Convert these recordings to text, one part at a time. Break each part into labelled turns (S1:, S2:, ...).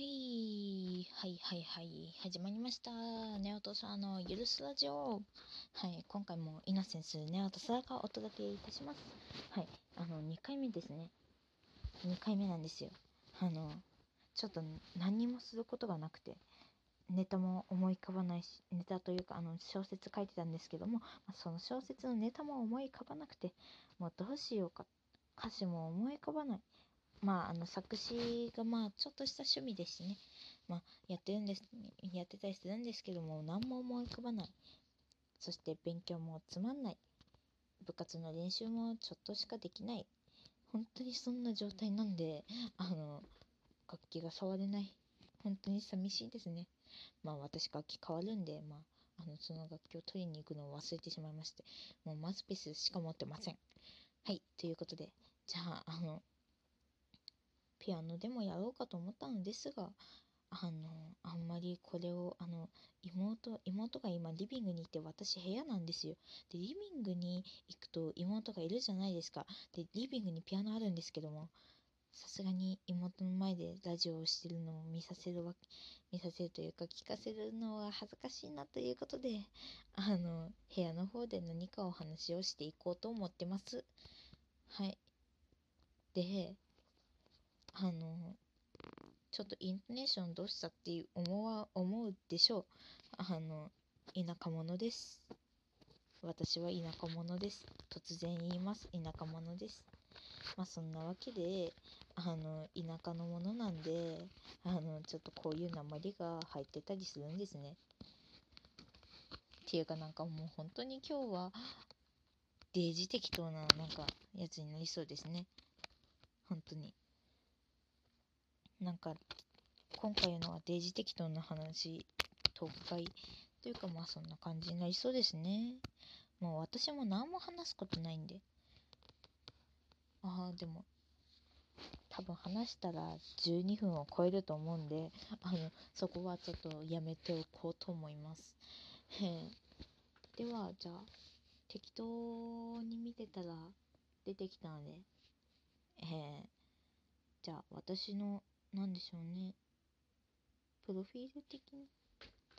S1: はい、はい、はい、はい。始まりました。ネオトサのゆるすラジオ。はい、今回もイノセンスネオトサがお届けいたします。はい、あの、2回目ですね。2回目なんですよ。あの、ちょっと何もすることがなくて、ネタも思い浮かばないし、ネタというか、あの、小説書いてたんですけども、その小説のネタも思い浮かばなくて、もうどうしようか。歌詞も思い浮かばない。まあ、あの作詞がまあちょっとした趣味ですしね、まあ、やってるんですやってたりするんですけども何も思い浮かばない。そして勉強もつまんない。部活の練習もちょっとしかできない。本当にそんな状態なんであの楽器が触れない。本当に寂しいですね。まあ私楽器変わるんでまああのその楽器を取りに行くのを忘れてしまいまして。もうマウスピースしか持ってません。はいということで。じゃああのピアノでもやろうかと思ったのですがあのあんまりこれをあの妹妹が今リビングにいて私部屋なんですよ。でリビングに行くと妹がいるじゃないですか。でリビングにピアノあるんですけどもさすがに妹の前でラジオをしてるのを見させるわ見させるというか聞かせるのは恥ずかしいなということであの部屋の方で何かお話をしていこうと思ってます。はい。であのちょっとイントネーションどうしたっていう思わ思うでしょう。あの田舎者です。私は田舎者です。突然言います。田舎者です。まあそんなわけであの田舎のものなんであのちょっとこういう鉛が入ってたりするんですね。っていうかなんかもう本当に今日はデージ適当ななんかやつになりそうですね。本当に。なんか今回のはデージ適当な話東海というかまあそんな感じになりそうですね。もう私も何も話すことないんで。ああでも多分話したら12分を超えると思うんであのそこはちょっとやめておこうと思います。ではじゃあ適当に見てたら出てきたので。え、じゃあ私のなんでしょうね。プロフィール的に？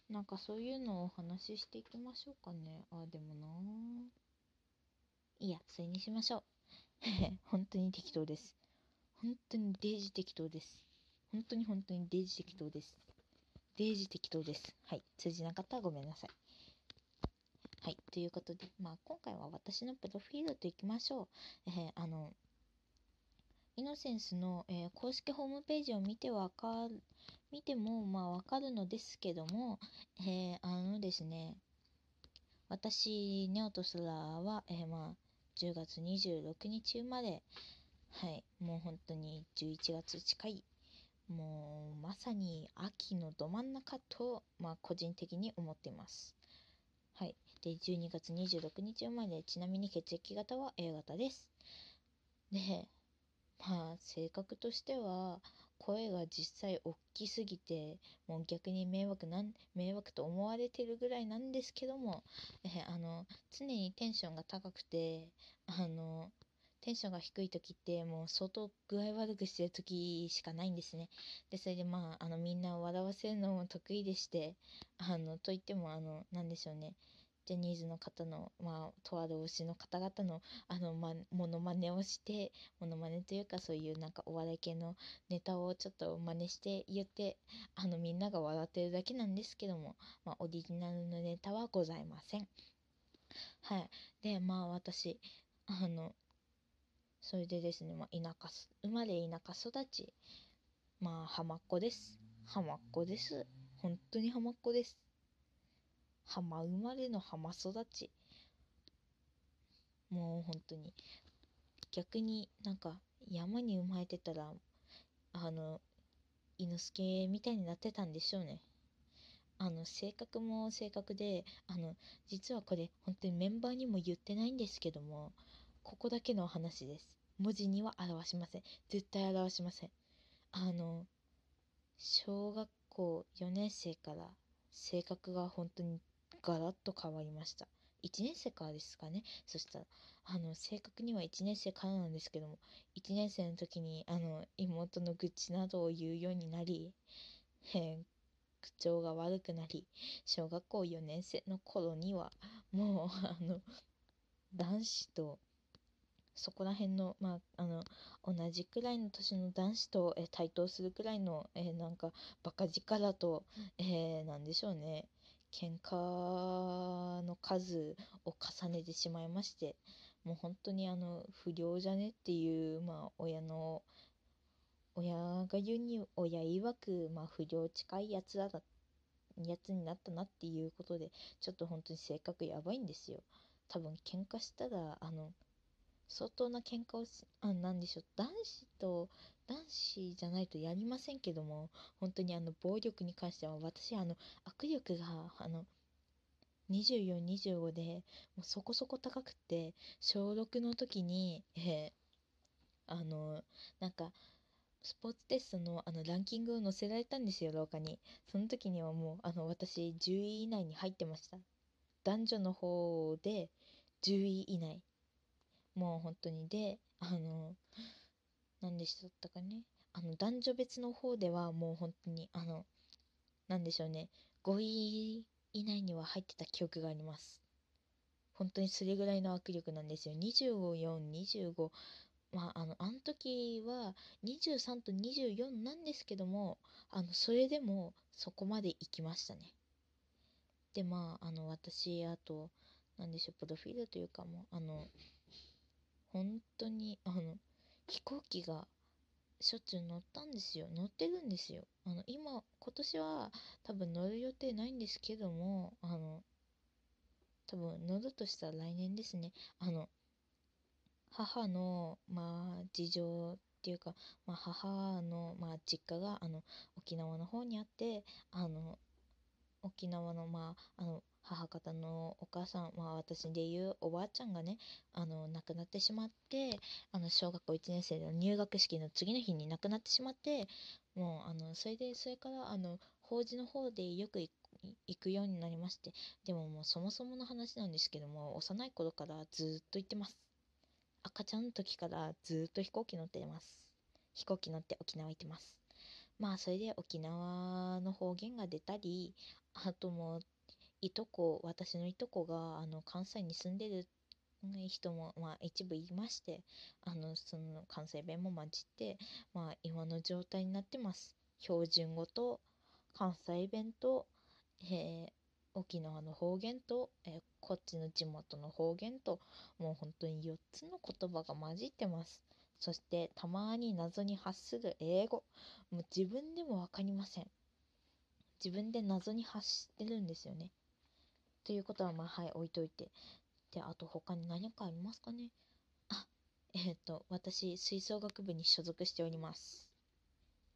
S1: なんかそういうのをお話ししていきましょうかね。ああでもないいやそれにしましょう。本当に適当です。本当にデージ適当です。本当に本当にデージ適当です。デージ適当です。はい。通じなかったらごめんなさい。はい。ということでまあ今回は私のプロフィールといきましょう。えー、あのイノセンスの、えー、公式ホームページを見てわか見てもまあわかるのですけども、えー、あのですね私ネオトスラーは、えー、まあ10月26日生まれはいもう本当に11月近いもうまさに秋のど真ん中とまあ個人的に思っています。はいで12月26日生まれちなみに血液型は A 型です。でまあ性格としては声が実際大きすぎてもう逆に迷惑なん迷惑と思われてるぐらいなんですけども、えあの常にテンションが高くてあのテンションが低い時ってもう相当具合悪くしてる時しかないんですね。でそれでまああのみんなを笑わせるのも得意でしてあのといってもあの何でしょうねジャニーズの方の、まあ、とある推しの方々の、あの、ま、モノマネをして、モノマネというかそういうなんかお笑い系のネタをちょっと真似して言って、あの、みんなが笑ってるだけなんですけども、まあ、オリジナルのネタはございません。はい。で、まあ、私、あの、それでですね、まあ、田舎、生まれ田舎育ち、まあ、浜っ子です。浜っ子です。本当に浜っ子です。浜生まれの浜育ち。もう本当に。逆になんか山に生まれてたらあの猪之助みたいになってたんでしょうね。あの性格も性格であの実はこれ本当にメンバーにも言ってないんですけどもここだけの話です。文字には表しません。絶対表しません。あの小学校4年生から性格が本当にガラッと変わりました。1年生からですかね。そしたら、あの、正確には1年生からなんですけども、1年生の時に、あの、妹の愚痴などを言うようになり、えー口調が悪くなり小学校4年生の頃にはもうあの男子とそこら辺のまああの同じくらいの年の男子と、えー対等するくらいの、えーなんかバカ力と、えーなんでしょうね喧嘩の数を重ねてしまいましてもう本当にあの不良じゃねっていうまあ親の親が言うに親曰くまあ不良近いやつだだやつになったなっていうことでちょっと本当に性格やばいんですよ。多分喧嘩したらあの相当な喧嘩をしあなんでしょう。男子と男子じゃないとやりませんけども本当にあの暴力に関しては私あの握力があの2425でもうそこそこ高くて小6の時に、えーあのなんかスポーツテストのあのランキングを載せられたんですよ廊下に。その時にはもうあの私10位以内に入ってました。男女の方で10位以内。もう本当に。であの何でしたったかね。あの男女別の方ではもう本当にあのなんでしょうね。5位以内には入ってた記憶があります。本当にそれぐらいの握力なんですよ。25425まああのあの時は23と24なんですけどもあのそれでもそこまで行きましたね。でまああの私あとなんでしょうプロフィールというかもうあの本当にあの飛行機がしょっちゅう乗ったんですよ。乗ってるんですよ。あの今今年は多分乗る予定ないんですけどもあの多分乗るとしたら来年ですね。あの母のまあ事情っていうか、まあ、母のまあ実家があの沖縄の方にあってあの沖縄のまああの母方のお母さん、まあ、私でいうおばあちゃんがねあの亡くなってしまってあの小学校1年生の入学式の次の日に亡くなってしまってもうあのそれでそれからあの法事の方でよく行くようになりましてでももうそもそもの話なんですけども幼い頃からずっと行ってます。赤ちゃんの時からずっと飛行機乗ってます。飛行機乗って沖縄行ってます。まあそれで沖縄の方言が出たりあともういとこ私のいとこがあの関西に住んでる人も、まあ、一部いましてあのその関西弁も混じって、まあ、今の状態になってます。標準語と関西弁と、えー沖縄の方言と、えーこっちの地元の方言ともう本当に4つの言葉が混じってます。そしてたまに謎に発する英語。もう自分でも分かりません。自分で謎に発してるんですよね。ということはまあはい置いといて。であと他に何かありますかね？あえっ、と私吹奏楽部に所属しております。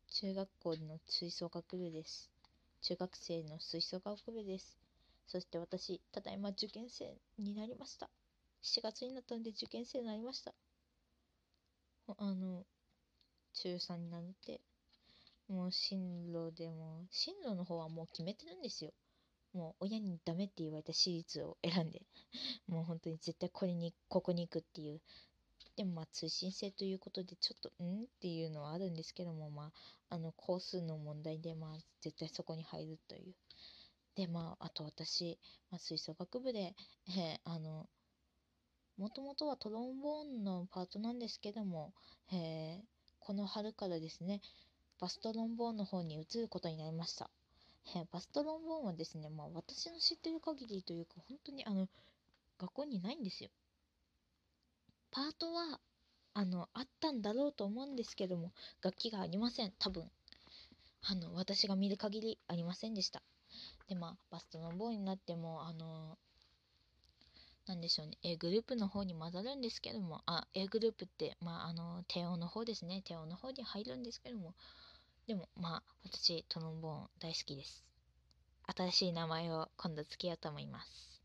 S1: 中学校の吹奏楽部です。中学生の吹奏楽部です。そして私ただいま受験生になりました。7月になったので受験生になりました。あの中3になってもう進路でも進路の方はもう決めてるんですよ。もう親にダメって言われた私立を選んで もう本当に絶対これにここに行くっていう。でもまあ通信制ということでちょっとん？っていうのはあるんですけどもまああの工数の問題でまあ絶対そこに入るという。でまああと私、まあ、吹奏楽部で、えーあのもともとはトロンボーンのパートなんですけども、えーこの春からですねバストロンボーンの方に移ることになりました、えーバストロンボーンはですね、まあ、私の知ってる限りというか本当にあの学校にないんですよ。パートはあのあったんだろうと思うんですけども楽器がありません。多分。あの私が見る限りありませんでした。でまあバストロンボーンになってもあのなんでしょうね A グループの方に混ざるんですけどもあ A グループってまああの低音の方ですね。低音の方に入るんですけどもでもまあ私トロンボーン大好きです。新しい名前を今度付けようと思います。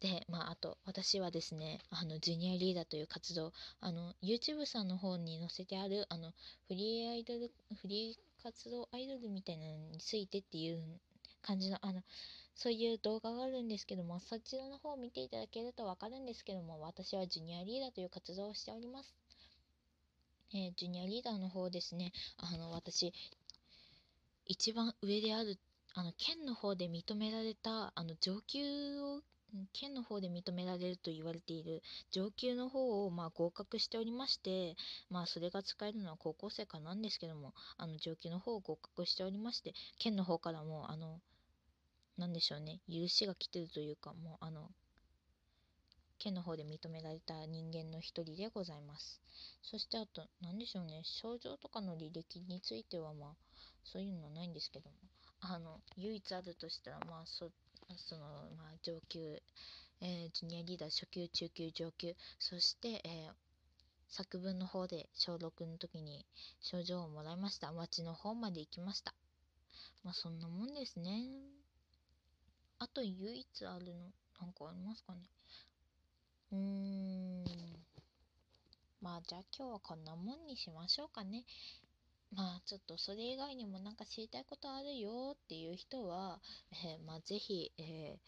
S1: でまああと私はですねあのジュニアリーダーという活動あの YouTube さんの方に載せてあるあのフリーアイドルフリー活動アイドルみたいなのについてっていう感じのあのそういう動画があるんですけどもそちらの方を見ていただけるとわかるんですけども私はジュニアリーダーという活動をしております。えージュニアリーダーの方ですね。あの私一番上であるあの県の方で認められたあの上級を県の方で認められると言われている上級の方をまあ合格しておりましてまあそれが使えるのは高校生かなんですけどもあの上級の方を合格しておりまして県の方からもあのなんでしょうね許しが来てるというかもうあの県の方で認められた人間の一人でございます。そしてあと何でしょうね。症状とかの履歴についてはまあそういうのはないんですけども。あの唯一あるとしたらまあそそのまあ上級、えー、ジュニアリーダー初級中級上級。そして、えー、作文の方で小6の時に症状をもらいました。町の方まで行きました。まあそんなもんですね。あと唯一あるのなんかありますかね。うーん。まあじゃあ今日はこんなもんにしましょうかね。まあちょっとそれ以外にもなんか知りたいことあるよっていう人は、えー、まあぜひ、え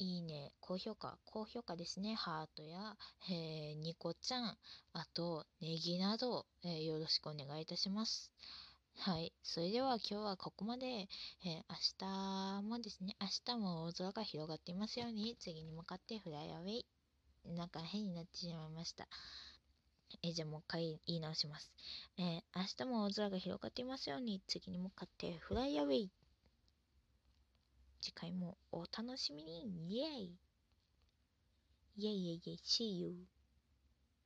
S1: ー、いいね、高評価、高評価ですね、ハートや、えー、ニコちゃん、あと、ネギなど、えー、よろしくお願いいたします。はい。それでは今日はここまで、えー、明日もですね、明日も大空が広がっていますように、次に向かってフライアウェイ。なんか変になってしまいました。えー、じゃあもう一回言い直します。えー、明日も大空が広がっていますように、次に向かってフライアウェイ。次回もお楽しみにイエイイエイイエイイエイ See you!